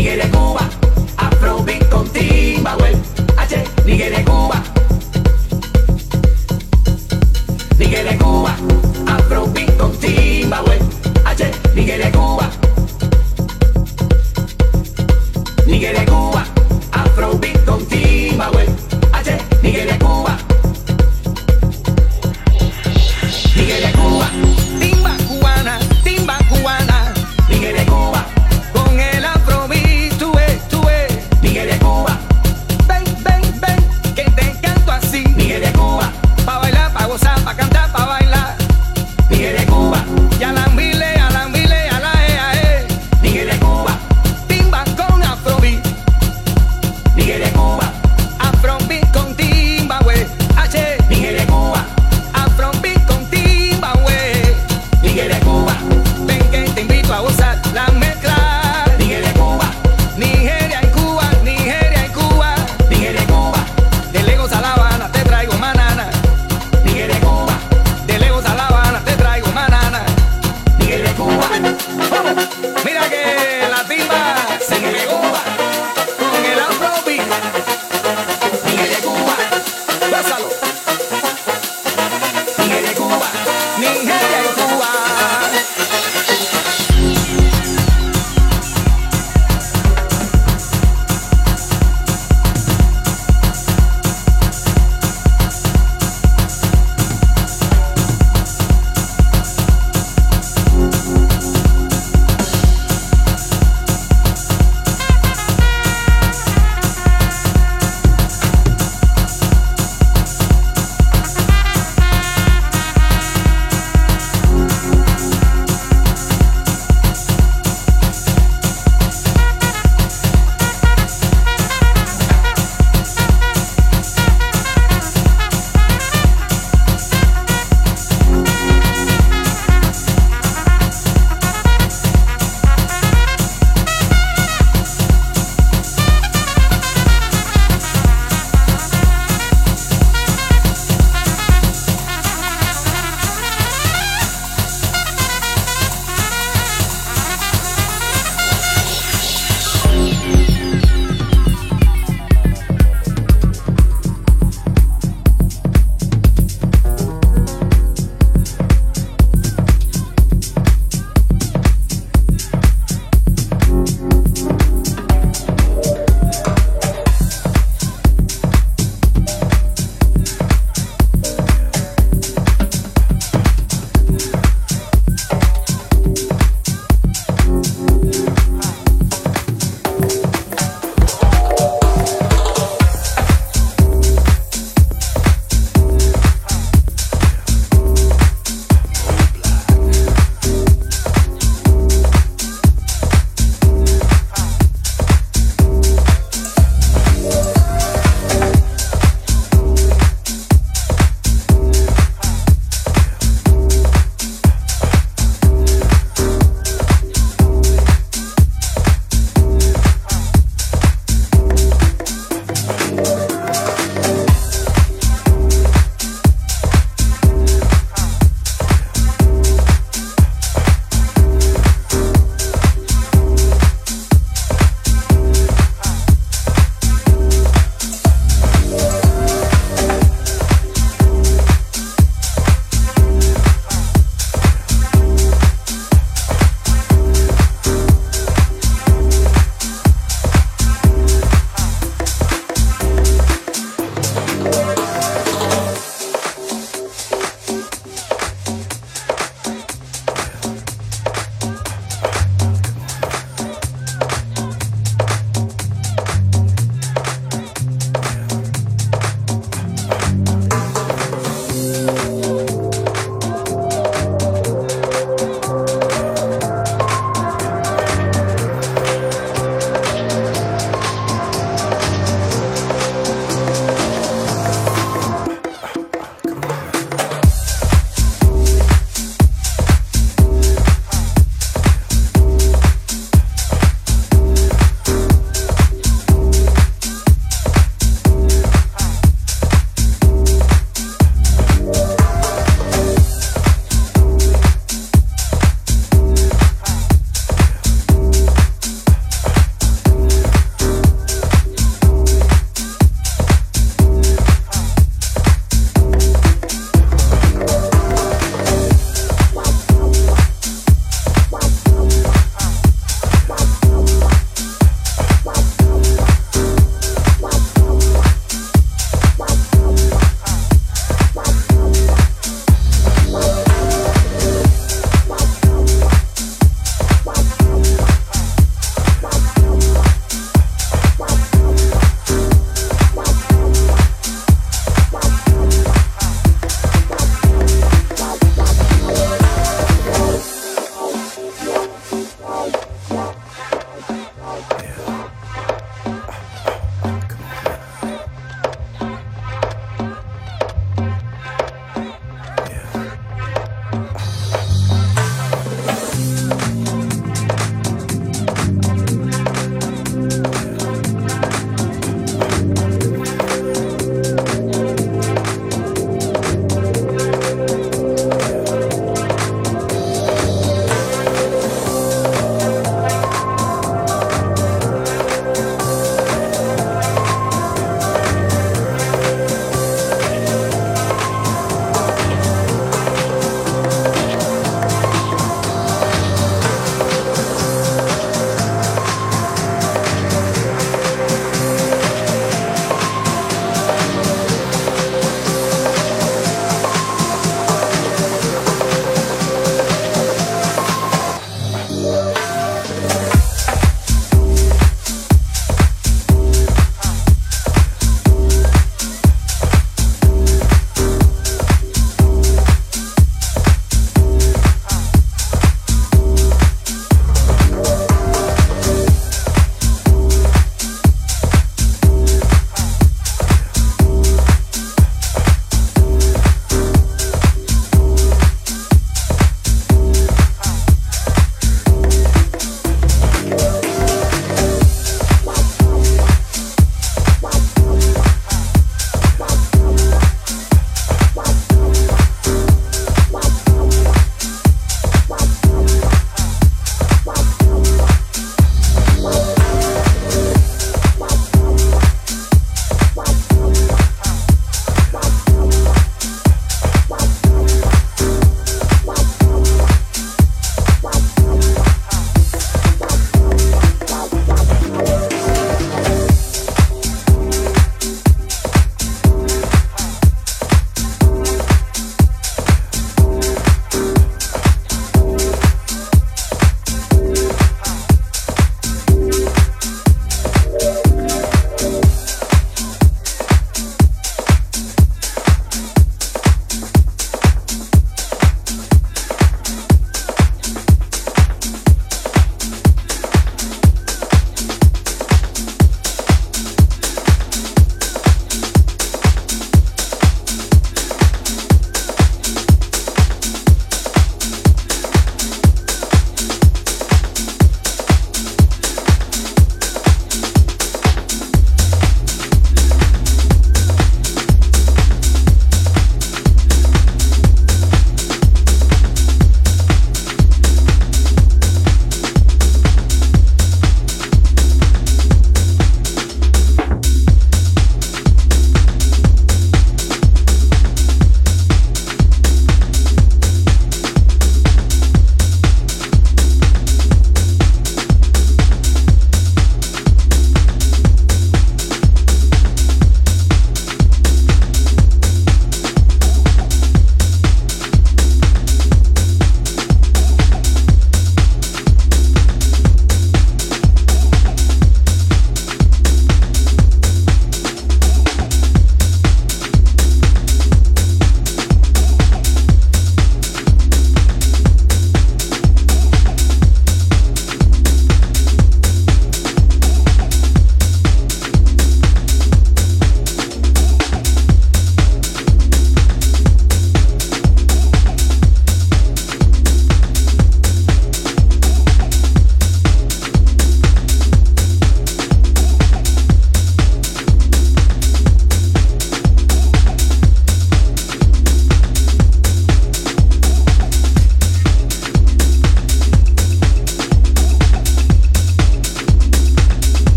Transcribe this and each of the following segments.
Miguel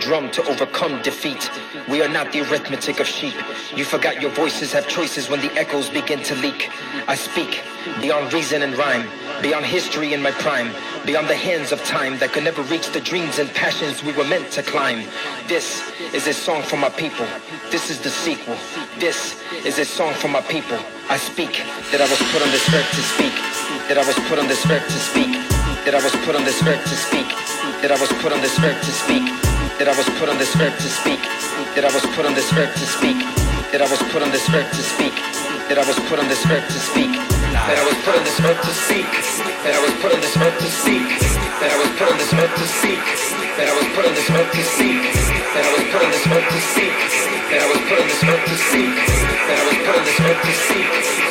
drum to overcome defeat. We are not the arithmetic of sheep. You forgot your voices have choices when the echoes begin to leak. I speak beyond reason and rhyme, beyond history in my prime, beyond the hands of time that could never reach the dreams and passions we were meant to climb. This is a song for my people. This is the sequel. This is a song for my people. I speak that I was put on this earth to speak. That I was put on this earth to speak. That I was put on this earth to speak. That I was put on this earth to speak. That I was put on this earth to speak. That I was put on this earth to speak. That I was put on this earth to speak. That I was put on this earth to speak. That I was put on this earth to speak. That I was put on this earth to speak. That I was put on this earth to speak. That I was put on this earth to speak. That I was put on this earth to speak. That I was put on this earth to speak. That I was put on this earth to speak.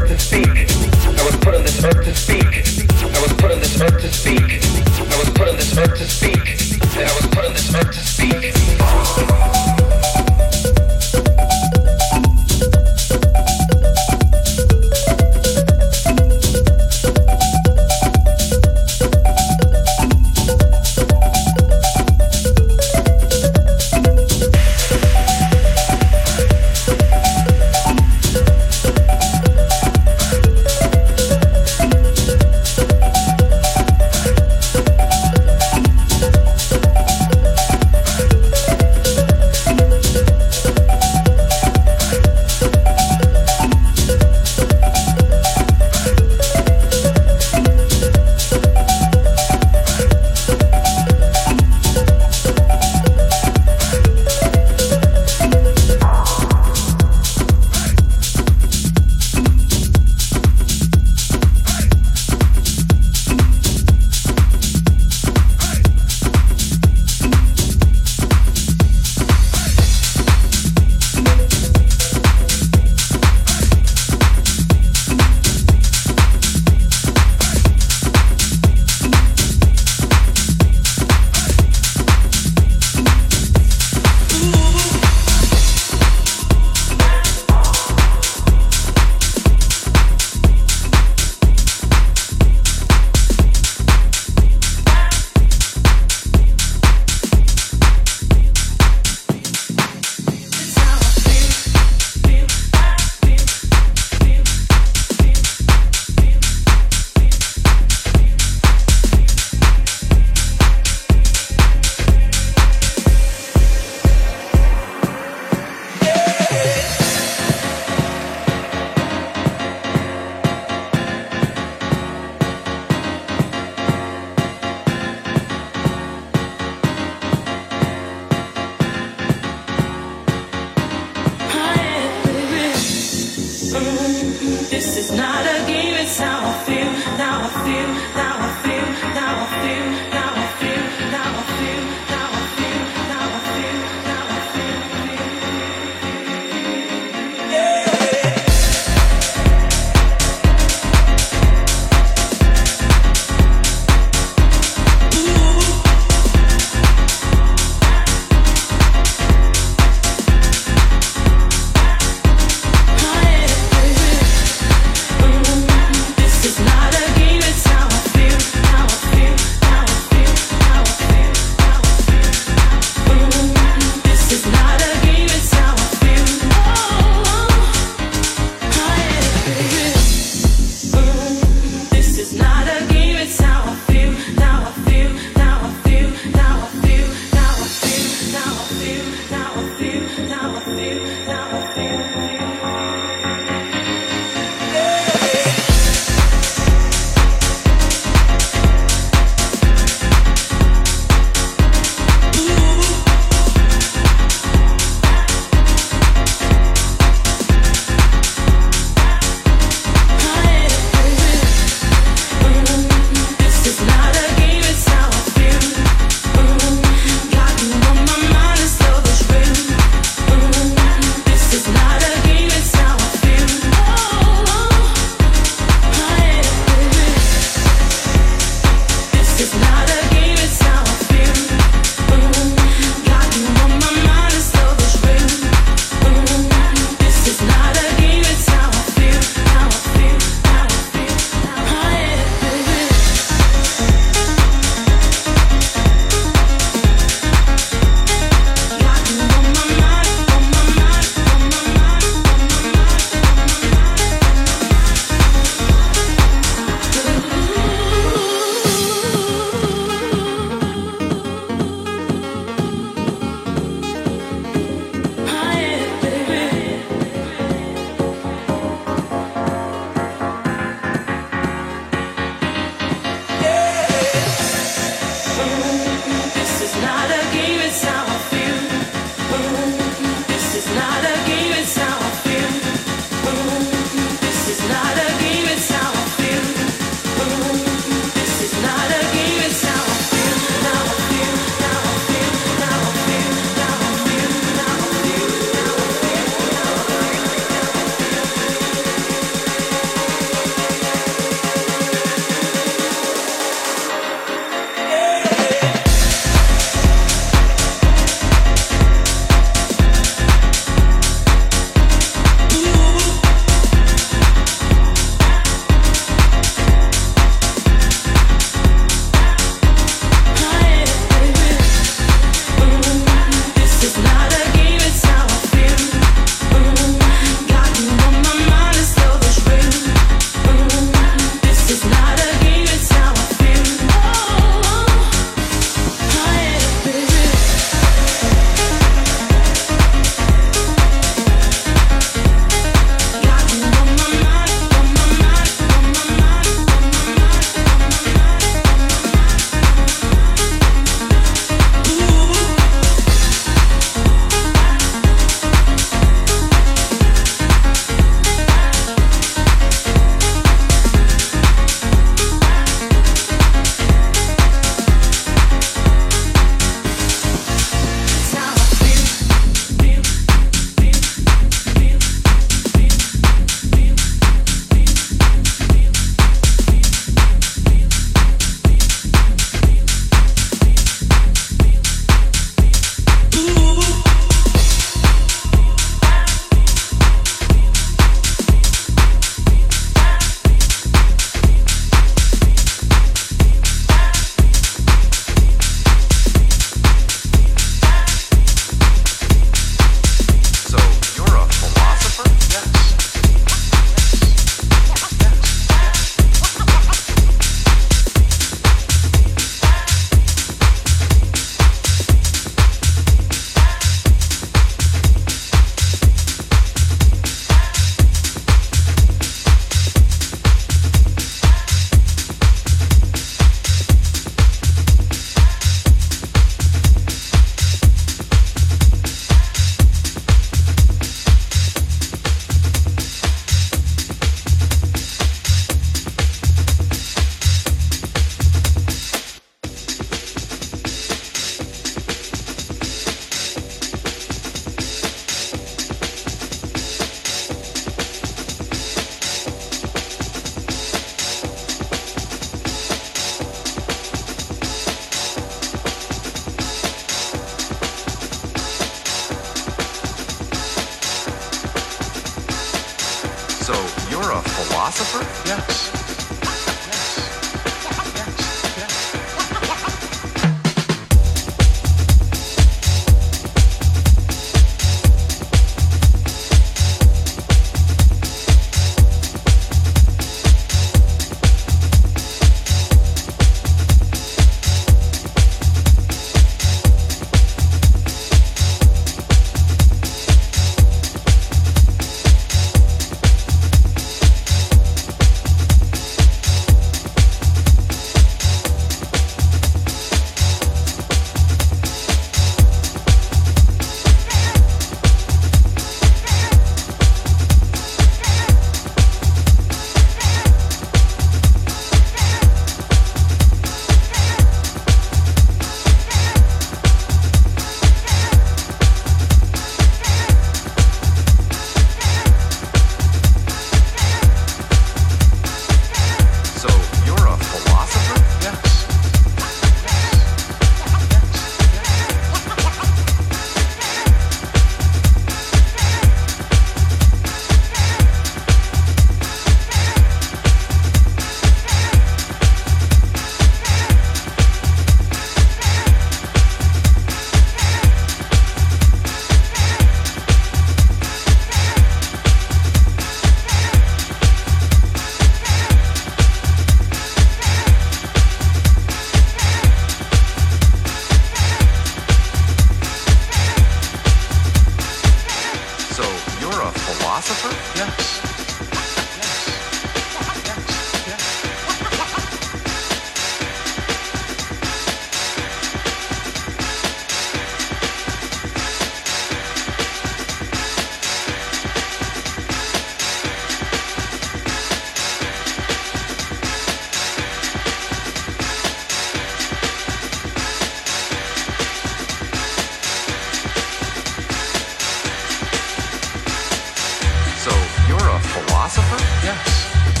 philosopher? Yes.